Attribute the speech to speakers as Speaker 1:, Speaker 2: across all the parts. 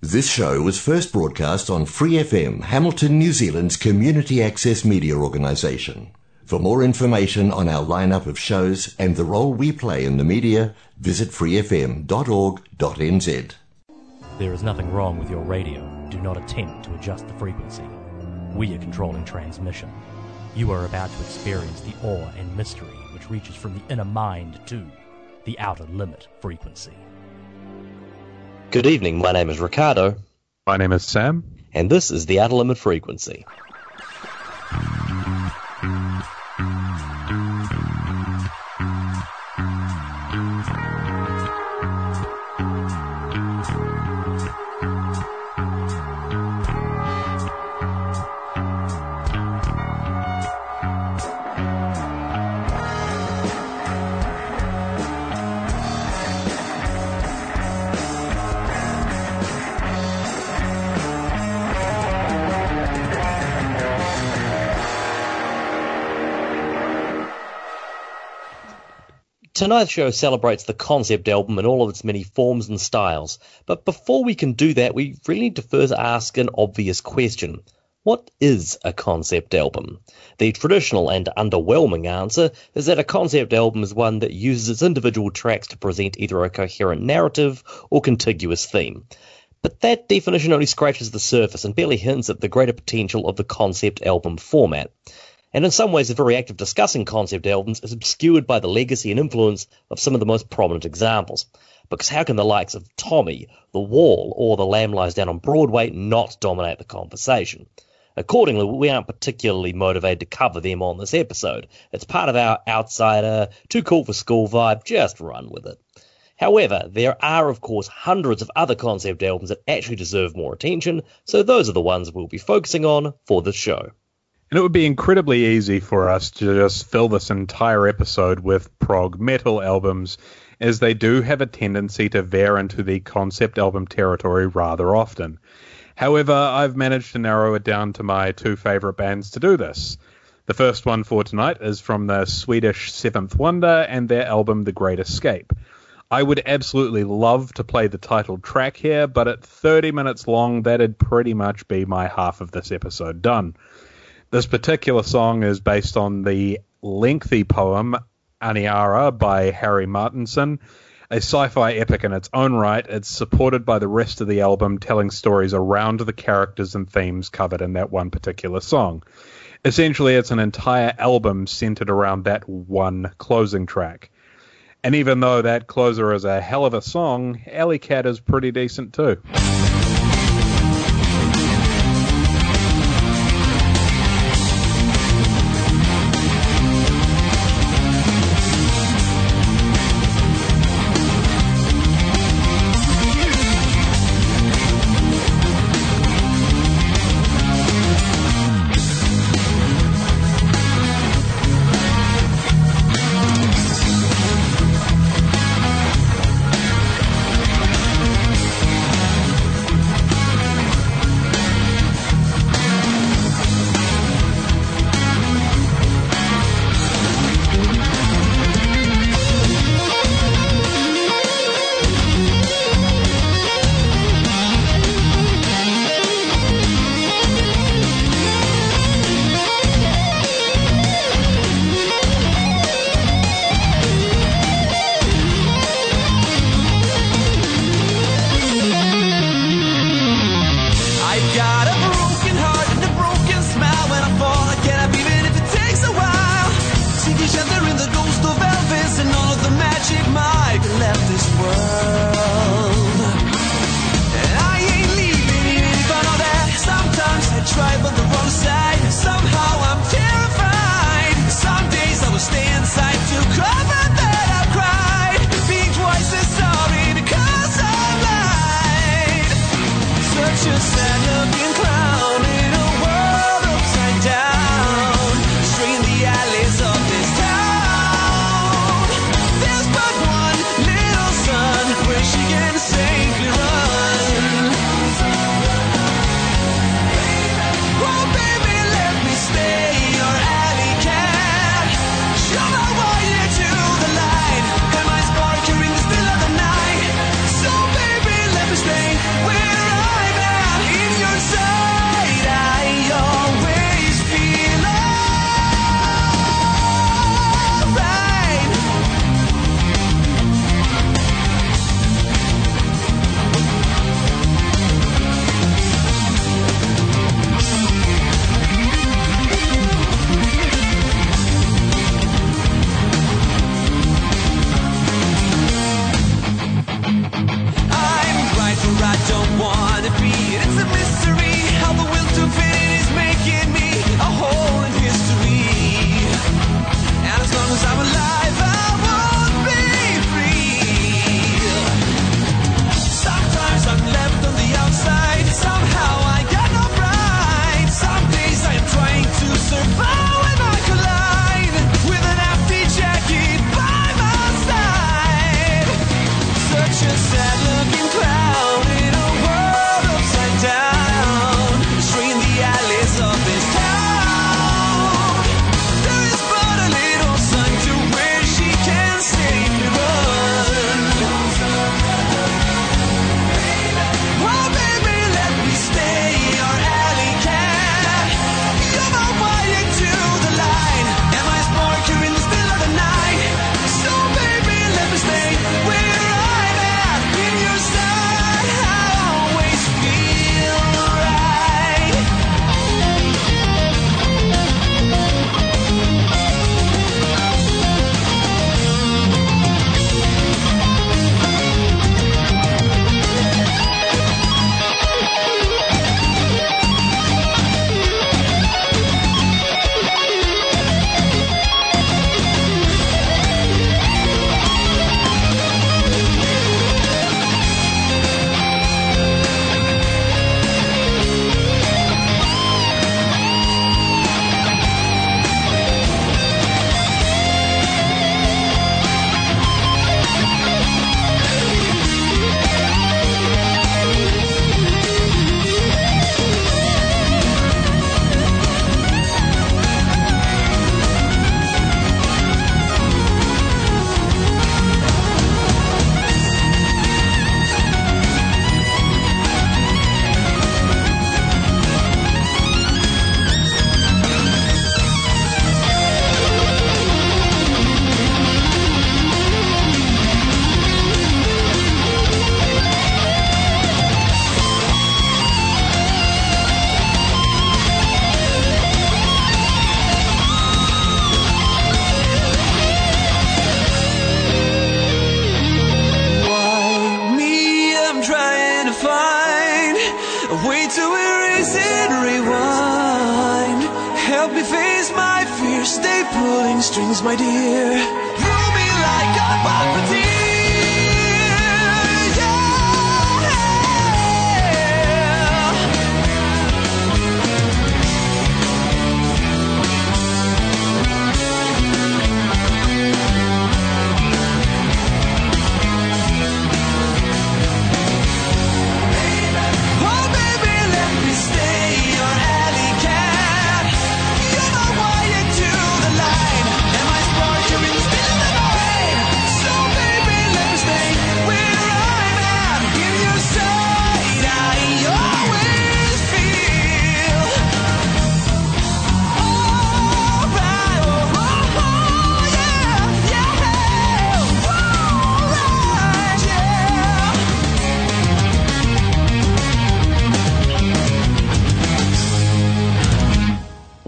Speaker 1: This show was first broadcast on Free FM, Hamilton, New Zealand's community access media organisation. For more information on our lineup of shows and the role we play in the media, visit freefm.org.nz.
Speaker 2: There is nothing wrong with your radio. Do not attempt to adjust the frequency. We are controlling transmission. You are about to experience the awe and mystery which reaches from the inner mind to the outer limit frequency.
Speaker 3: Good evening, my name is Ricardo.
Speaker 4: My name is Sam.
Speaker 3: And this is the outer limit frequency. Tonight's show celebrates the concept album in all of its many forms and styles. But before we can do that, we really need to first ask an obvious question. What is a concept album? The traditional and underwhelming answer is that a concept album is one that uses its individual tracks to present either a coherent narrative or contiguous theme. But that definition only scratches the surface and barely hints at the greater potential of the concept album format and in some ways the very act of discussing concept albums is obscured by the legacy and influence of some of the most prominent examples. Because how can the likes of Tommy, The Wall, or The Lamb Lies Down on Broadway not dominate the conversation? Accordingly, we aren't particularly motivated to cover them on this episode. It's part of our outsider, too cool for school vibe, just run with it. However, there are of course hundreds of other concept albums that actually deserve more attention, so those are the ones we'll be focusing on for this show.
Speaker 4: And it would be incredibly easy for us to just fill this entire episode with prog metal albums, as they do have a tendency to veer into the concept album territory rather often. However, I've managed to narrow it down to my two favourite bands to do this. The first one for tonight is from the Swedish Seventh Wonder and their album The Great Escape. I would absolutely love to play the title track here, but at 30 minutes long, that'd pretty much be my half of this episode done. This particular song is based on the lengthy poem Aniara by Harry Martinson, a sci fi epic in its own right. It's supported by the rest of the album, telling stories around the characters and themes covered in that one particular song. Essentially, it's an entire album centered around that one closing track. And even though that closer is a hell of a song, Alley Cat is pretty decent too.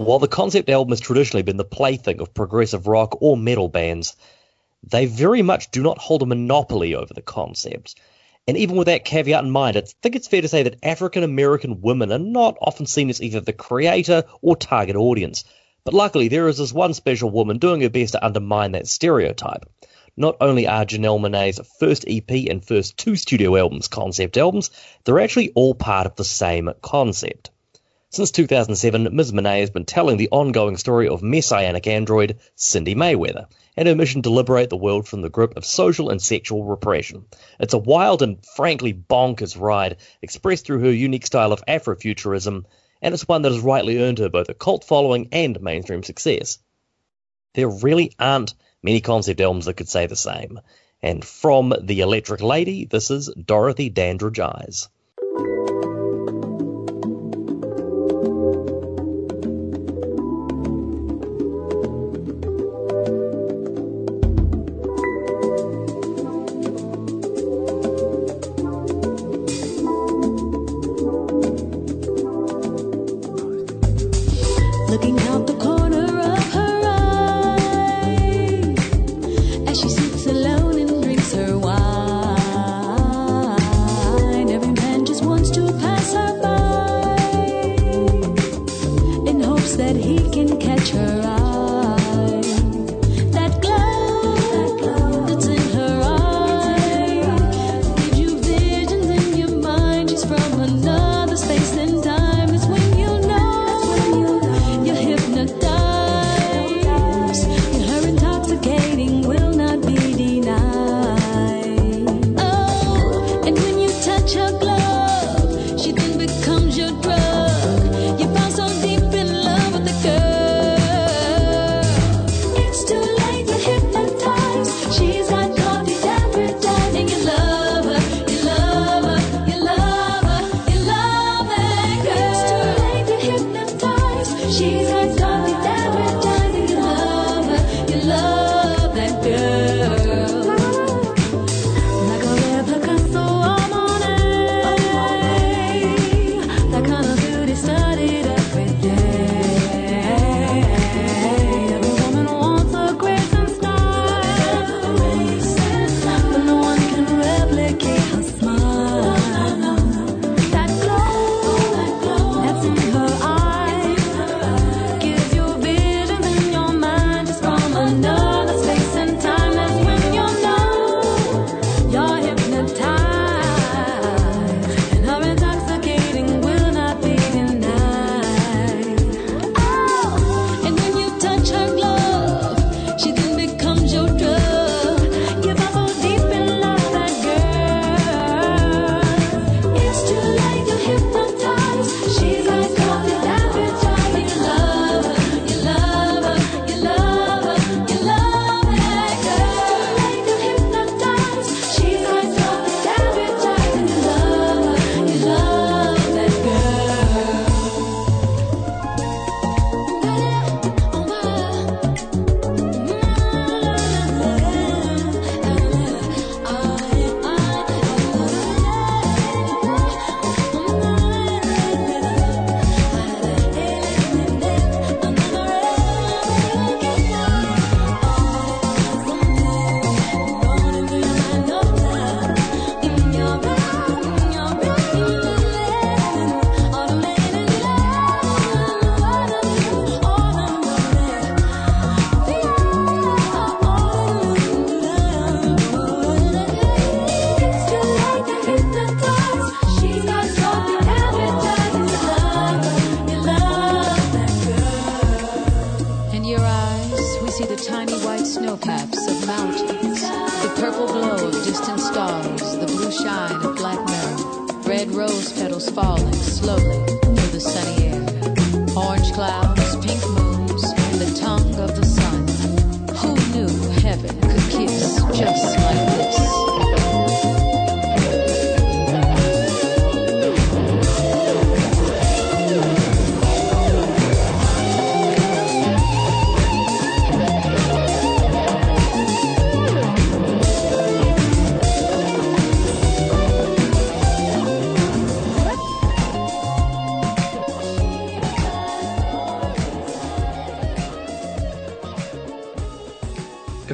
Speaker 3: While the concept album has traditionally been the plaything of progressive rock or metal bands, they very much do not hold a monopoly over the concept. And even with that caveat in mind, I think it's fair to say that African American women are not often seen as either the creator or target audience. But luckily, there is this one special woman doing her best to undermine that stereotype. Not only are Janelle Monáe's first EP and first two studio albums concept albums, they're actually all part of the same concept. Since 2007, Ms. Monáe has been telling the ongoing story of messianic android Cindi Mayweather and her mission to liberate the world from the grip of social and sexual repression. It's a wild and frankly bonkers ride, expressed through her unique style of Afrofuturism, and it's one that has rightly earned her both a cult following and mainstream success. There really aren't many concept albums that could say the same. And from The Electric Lady, this is Dorothy Dandridge Eyes.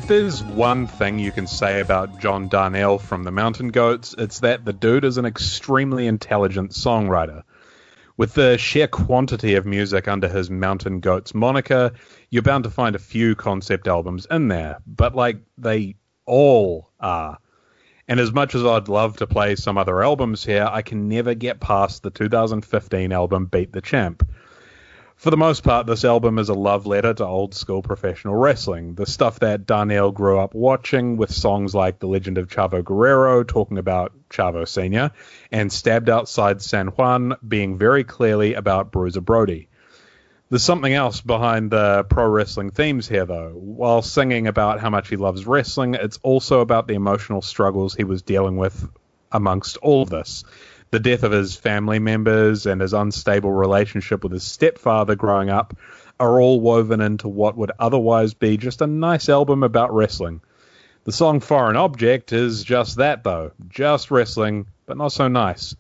Speaker 4: If there's one thing you can say about John Darnielle from the Mountain Goats, it's that the dude is an extremely intelligent songwriter. With the sheer quantity of music under his Mountain Goats moniker, you're bound to find a few concept albums in there, but like they all are. And as much as I'd love to play some other albums here, I can never get past the 2015 album Beat the Champ. For the most part, this album is a love letter to old school professional wrestling, the stuff that Darnielle grew up watching, with songs like The Legend of Chavo Guerrero talking about Chavo Sr., and Stabbed Outside San Juan being very clearly about Bruiser Brody. There's something else behind the pro wrestling themes here, though. While singing about how much he loves wrestling, it's also about the emotional struggles he was dealing with amongst all of this the death of his family members and his unstable relationship with his stepfather growing up are all woven into what would otherwise be just a nice album about wrestling. The song Foreign Object is just that, though. Just wrestling, but not so nice.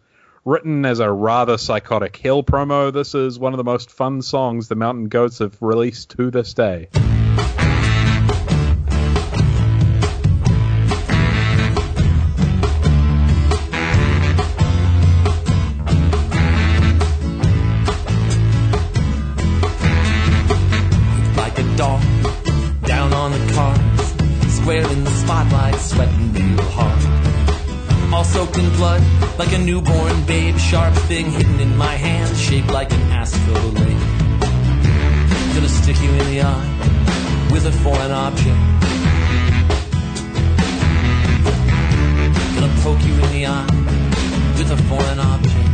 Speaker 4: Written as a rather psychotic heel promo, this is one of the most fun songs the Mountain Goats have released to this day.
Speaker 5: A newborn babe, sharp thing hidden in my hand, shaped like an astrolabe. Gonna stick you in the eye with a foreign object. Gonna poke you in the eye with a foreign object.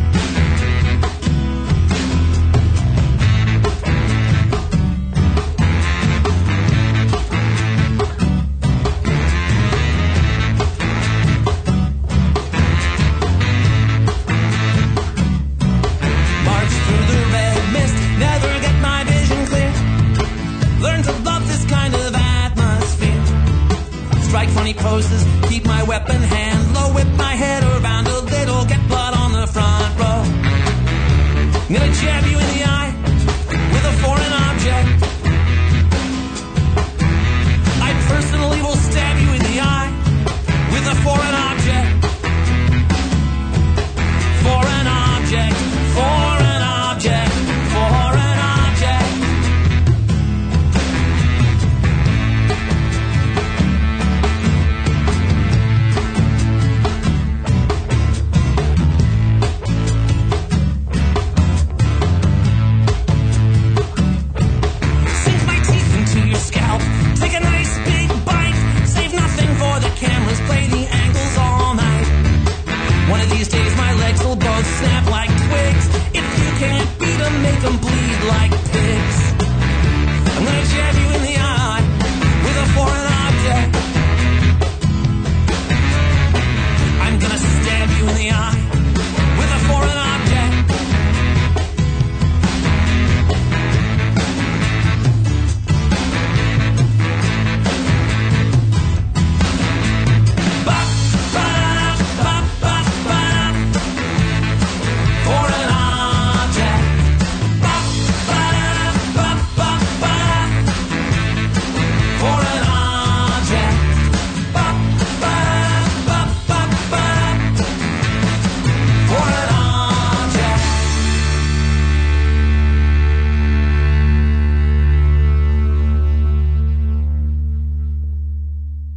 Speaker 5: Poses, keep my weapon hand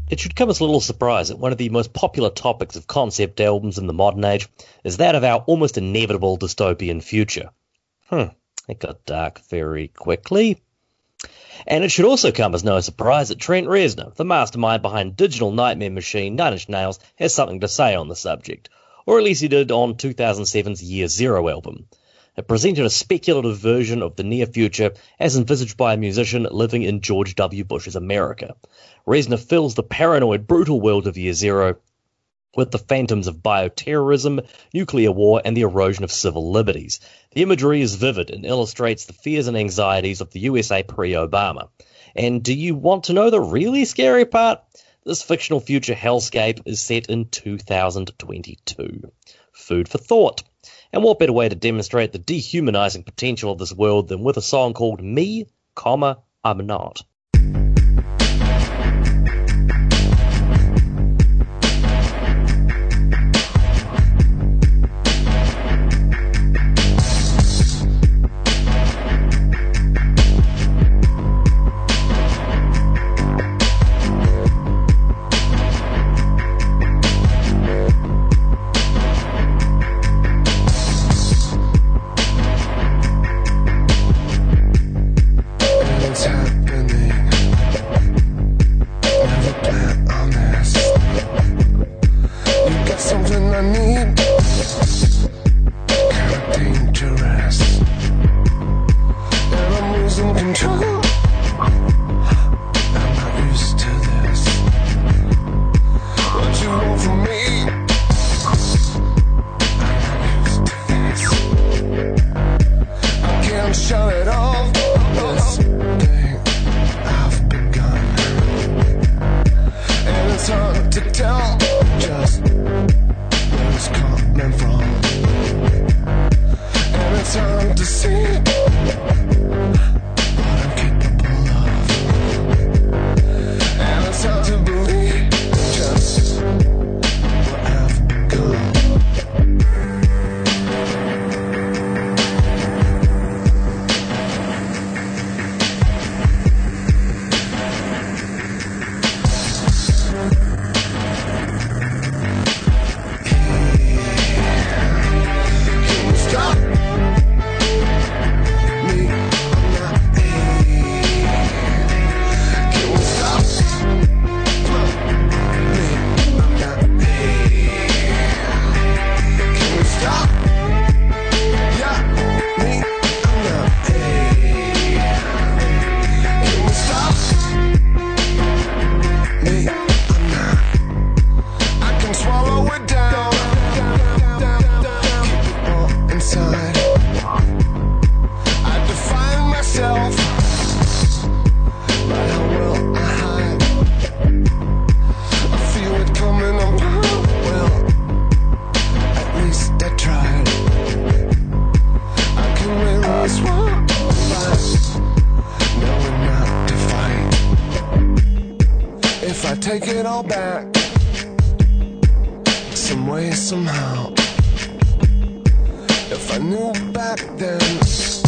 Speaker 3: It should come as little surprise that one of the most popular topics of concept albums in the modern age is that of our almost inevitable dystopian future. Hmm, it got dark very quickly. And it should also come as no surprise that Trent Reznor, the mastermind behind Digital Nightmare Machine, Nine Inch Nails, has something to say on the subject.
Speaker 6: or at least he did on 2007's Year Zero album. It presented a speculative version of the near future as envisaged by a musician living in George W. Bush's America. Reznor fills the paranoid, brutal world of Year Zero with the phantoms of bioterrorism, nuclear war, and the erosion of civil liberties. The imagery is vivid and illustrates the fears and anxieties of the USA pre Obama. And do you want to know the really scary part? This fictional future hellscape is set in 2022. Food for thought. And what better way to demonstrate the dehumanizing potential of this world than with a song called Me, comma, I'm Not.
Speaker 7: If I knew back then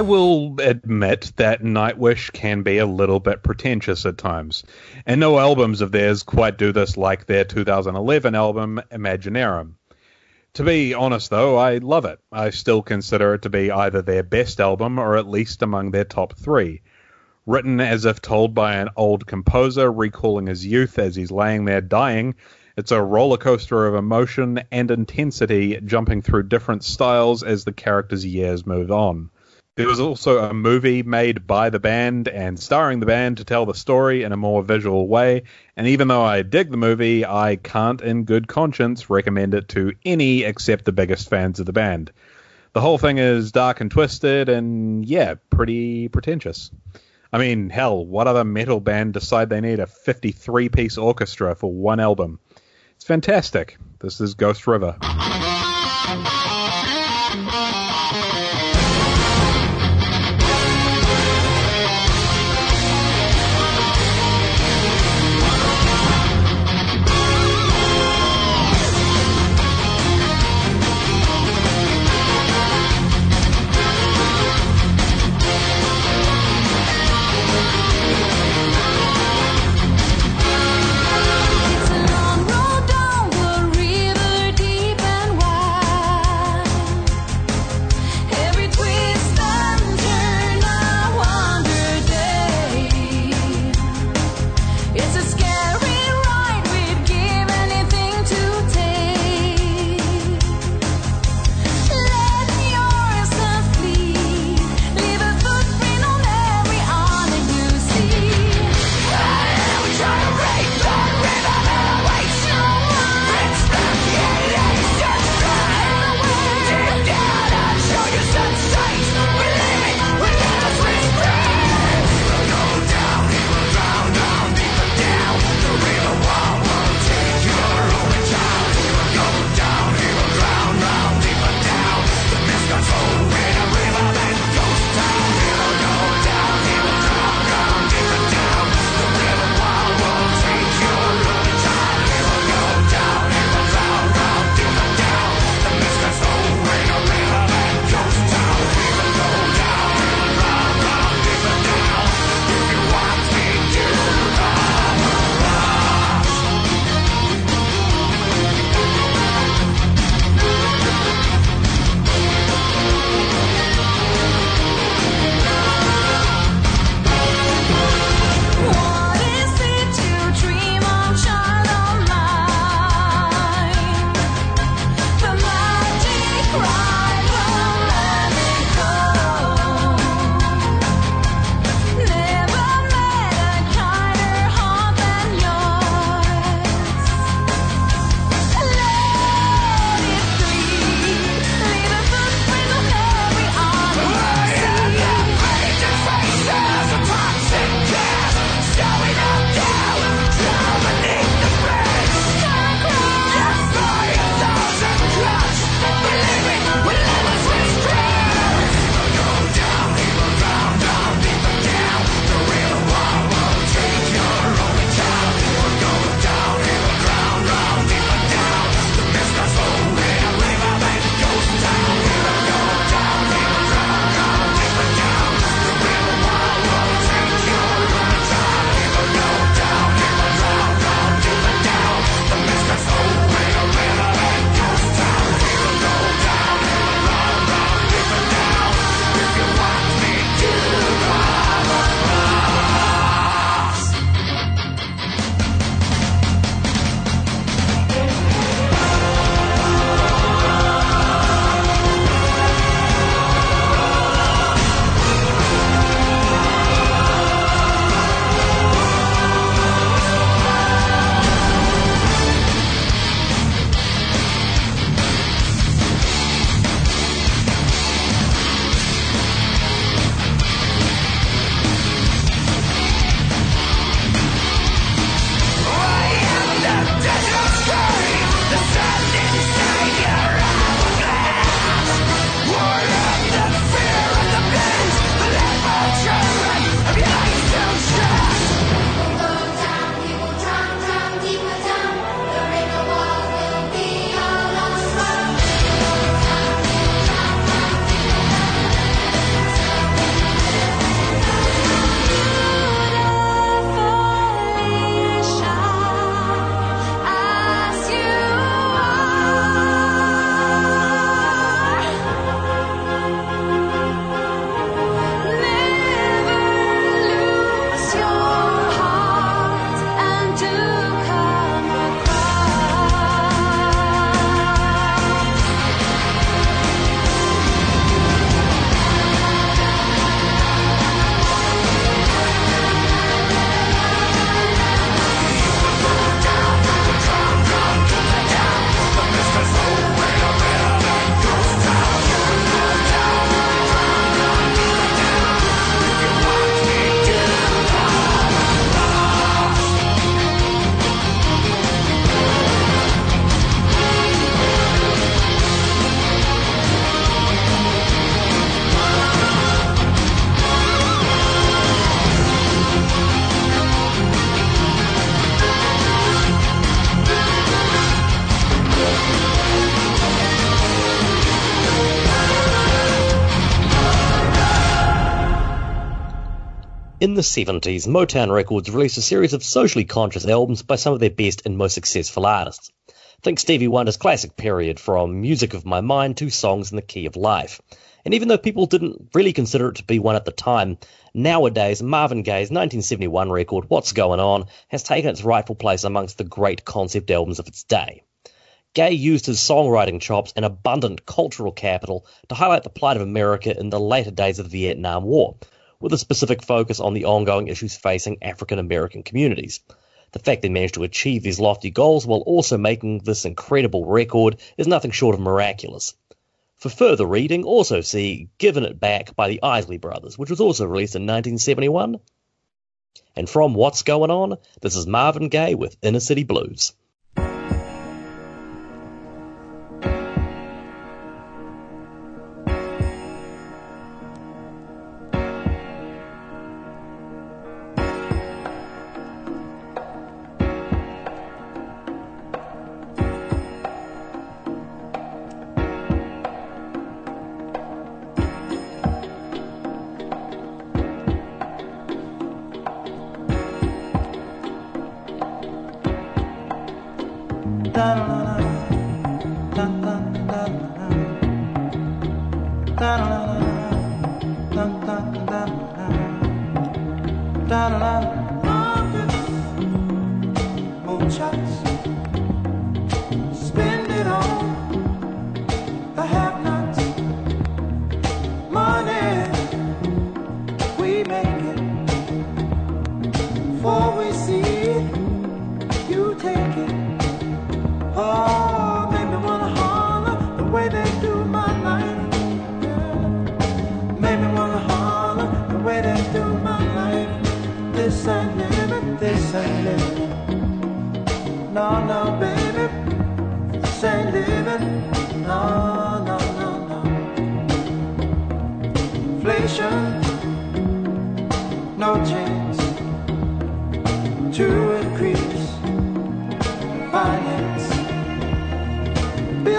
Speaker 7: I
Speaker 4: will admit that Nightwish can be a little bit pretentious at times, and no albums of theirs quite do this like their 2011 album Imaginaerum. To be honest, though, I love it. I still consider it to be either their best album or at least among their top three. Written as if told by an old composer recalling his youth as he's laying there dying, it's a roller coaster of emotion and intensity, jumping through different styles as the character's years move on. There was also a movie made by the band and starring the band to tell the story in a more visual way, and even though I dig the movie, I can't in good conscience recommend it to any except the biggest fans of the band. The whole thing is dark and twisted and, yeah, pretty pretentious. I mean, hell, what other metal band decide they need a 53 piece orchestra for one album? It's fantastic. This is Ghost River.
Speaker 8: The
Speaker 3: 70s, Motown Records released a series of socially conscious albums by some of their best and most successful artists. Think Stevie Wonder's classic period from Music of My Mind to Songs in the Key of Life. And even though people didn't really consider it to be one at the time, nowadays Marvin Gaye's 1971 record, What's Going On, has taken its rightful place amongst the great concept albums of its day. Gaye used his songwriting chops and abundant cultural capital to highlight the plight of America in the later days of the Vietnam War, with a specific focus on the ongoing issues facing African American communities. The fact they managed to achieve these lofty goals while also making this incredible record is nothing short of miraculous. For further reading, also see Givin' It Back by the Isley Brothers, which was also released in 1971. And from What's Going On, this is Marvin Gaye with Inner City Blues.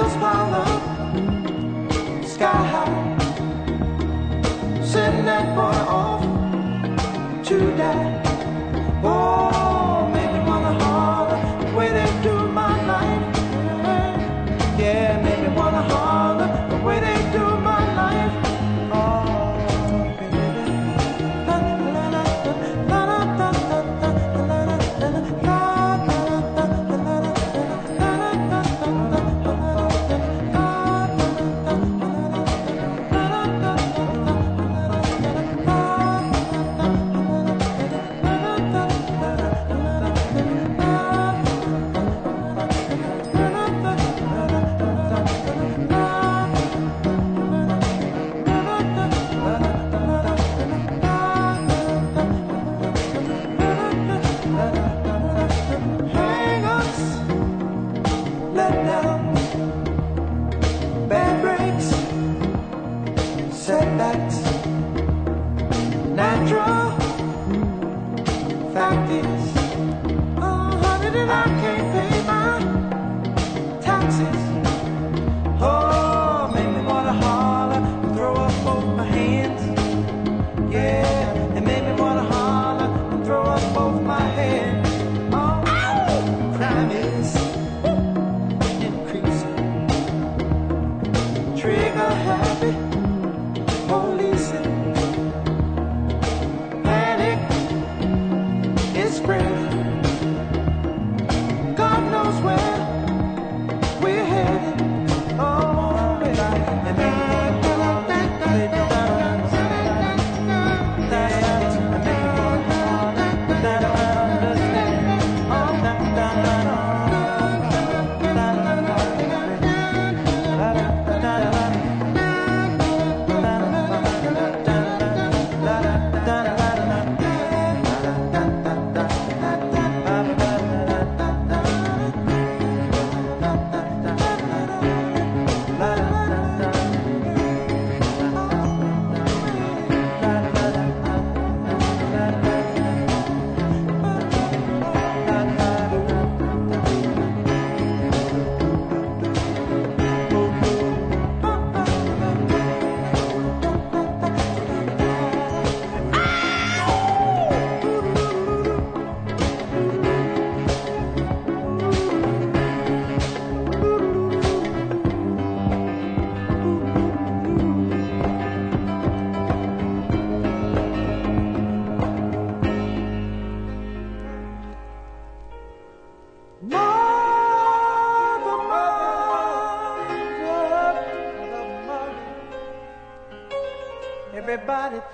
Speaker 8: Bills pile up, sky high. Send that boy off to die. Oh,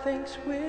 Speaker 8: thinks we're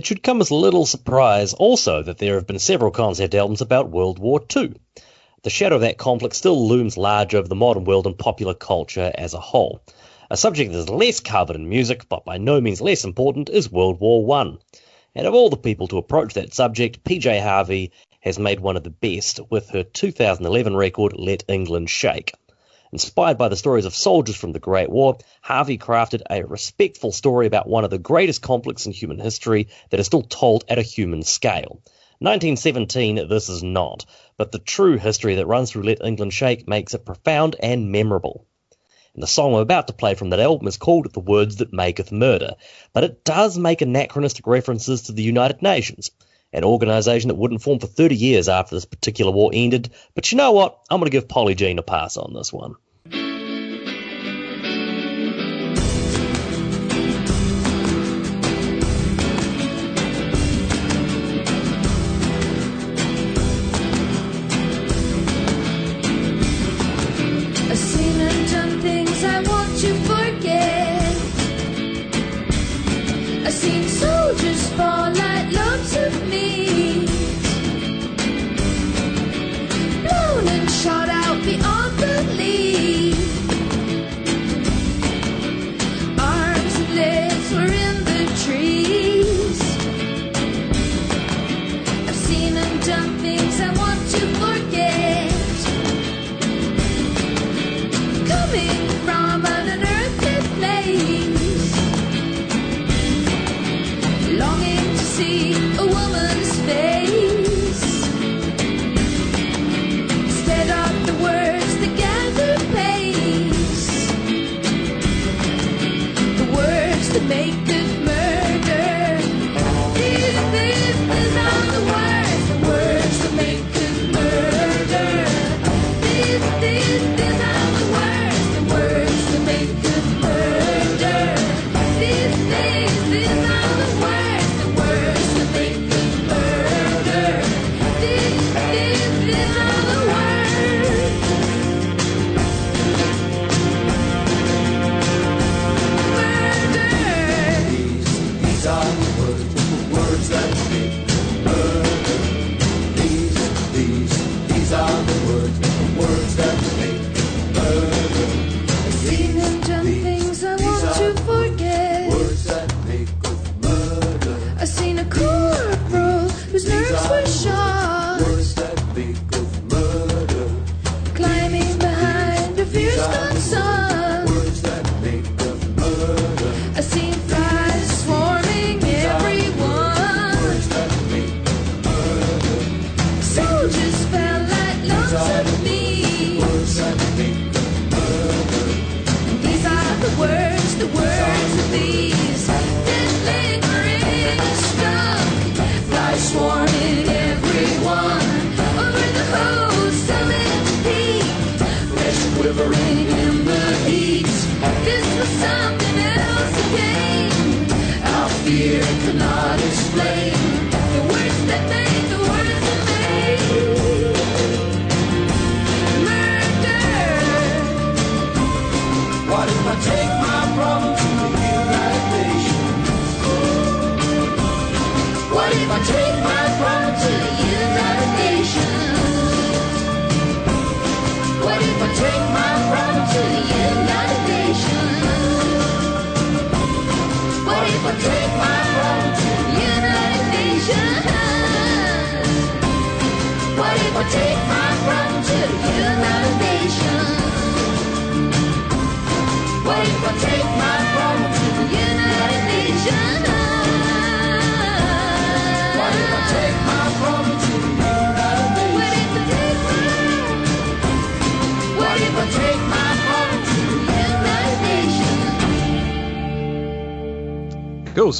Speaker 3: It should come as little surprise also that there have been several concept albums about World War II. The shadow of that conflict still looms large over the modern world and popular culture as a whole. A subject that is less covered in music, but by no means less important, is World War One. And of all the people to approach that subject, PJ Harvey has made one of the best with her 2011 record Let England Shake. Inspired by the stories of soldiers from the Great War, Harvey crafted a respectful story about one of the greatest conflicts in human history that is still told at a human scale. 1917, this is not, but the true history that runs through Let England Shake makes it profound and memorable. And the song I'm about to play from that album is called The Words That Maketh Murder, but it does make anachronistic references to the United Nations, an organisation that wouldn't form for 30 years after this particular war ended. But you know what? I'm going to give Polly Jean a pass on this one.
Speaker 9: Seen and done things I want to forget. Coming from an place, longing to see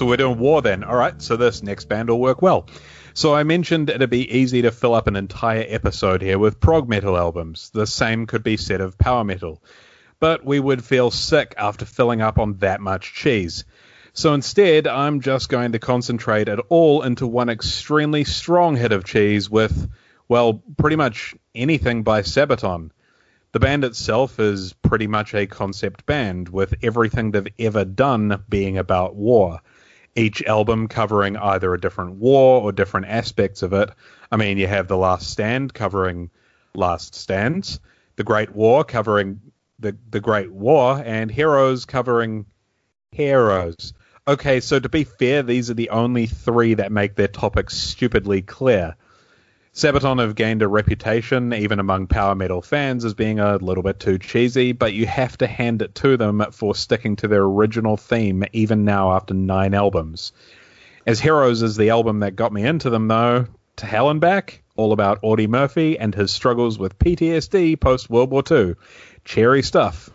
Speaker 10: So we're doing war then. All right. So this next band will work well. So I mentioned it'd be easy to fill up an entire episode here with prog metal albums. The same could be said of power metal. But we would feel sick after filling up on that much cheese. So instead, I'm just going to concentrate it all into one extremely strong hit of cheese with, well, pretty much anything by Sabaton. The band itself is pretty much a concept band, with everything they've ever done being about war. Each album covering either a different war or different aspects of it. I mean, you have The Last Stand covering Last Stands, The Great War covering the, the Great War, and Heroes covering Heroes. Okay, so to be fair, these are the only three that make their topics stupidly clear. Sabaton have gained a reputation, even among power metal fans, as being a little bit too cheesy, but you have to hand it to them for sticking to their original theme, even now after nine albums. As Heroes is the album that got me into them, though, to hell and back, all about Audie Murphy and his struggles with PTSD post World War II. Cherry stuff.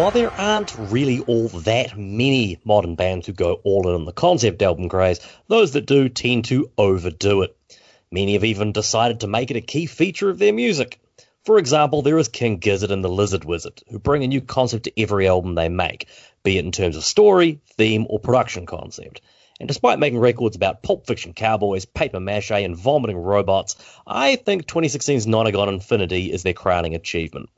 Speaker 11: While there
Speaker 3: aren't really all that many modern bands who go all in on the concept album craze, those that do tend to overdo it. Many have even decided to make it a key feature of their music. For example, there is King Gizzard and the Lizard Wizard, who bring a new concept to every album they make, be it in terms of story, theme, or production concept. And despite making records about pulp fiction cowboys, paper mache, and vomiting robots, I think 2016's Nonagon Infinity is their crowning achievement.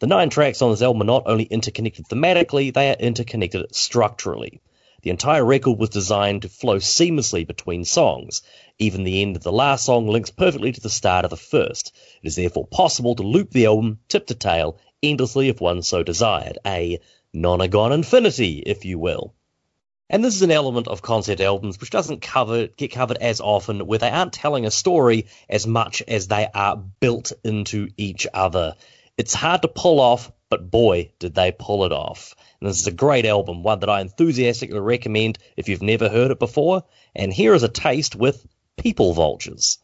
Speaker 3: The nine tracks on this album are not only interconnected thematically, they are interconnected structurally. The entire record was designed to flow seamlessly between songs. Even the end of the last song links perfectly to the start of the first. It is therefore possible to loop the album tip to tail endlessly if one so desired. A nonagon infinity, if you will. And this is an element of concept albums which doesn't cover get covered as often, where they aren't telling a story as much as they are built into each other. It's hard to pull off, but boy, did they pull it off. And this is a great album, one that I enthusiastically recommend if you've never heard it before. And here is a taste with People Vultures.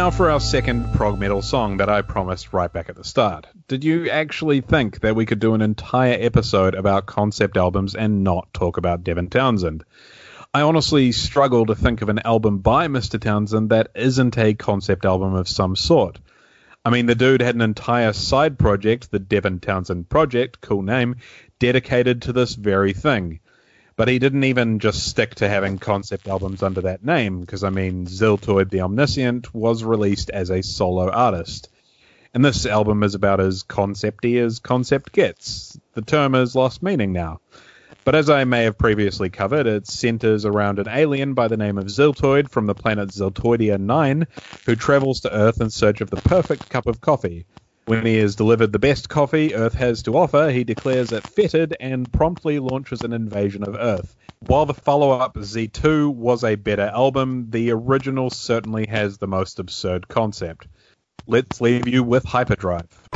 Speaker 12: Now for our second prog metal song that I promised right back at the start. Did you actually think that we could do an entire episode about concept albums and not talk about Devin Townsend? I honestly struggle to think of an album by Mr. Townsend that isn't a concept album of some sort. I mean, the dude had an entire side project, the Devin Townsend Project, cool name, dedicated to this very thing. But he didn't even just stick to having concept albums under that name, because I mean, Ziltoid the Omniscient was released as a solo artist. And this album is about as concepty as concept gets. The term has lost meaning now. But as I may have previously covered, it centers around an alien by the name of Ziltoid from the planet Ziltoidia 9, who travels to Earth in search of the perfect cup of coffee. When he has delivered the best coffee Earth has to offer, he declares it fetid and promptly launches an invasion of Earth. While the follow up Z2 was a better album, the original certainly has the most absurd concept. Let's leave you with Hyperdrive.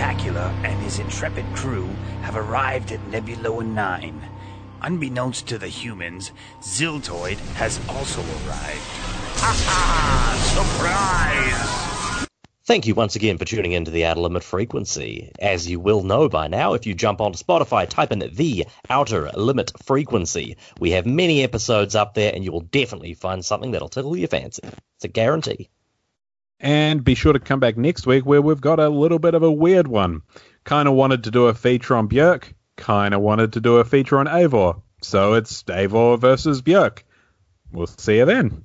Speaker 5: Spectacular and his intrepid crew have arrived at Nebula 9. Unbeknownst to the humans, Ziltoid has also arrived. Ha ha! Surprise!
Speaker 3: Thank you once again for tuning into the Outer Limit Frequency. As you will know by now, if you jump onto Spotify, type in the Outer Limit Frequency. We have many episodes up there, and you will definitely find something that'll tickle your fancy. It's a guarantee.
Speaker 4: And be sure to come back next week where we've got a little bit of a weird one. Kind of wanted to do a feature on Björk, kind of wanted to do a feature on Eivor. So it's Eivor versus Björk. We'll see you then.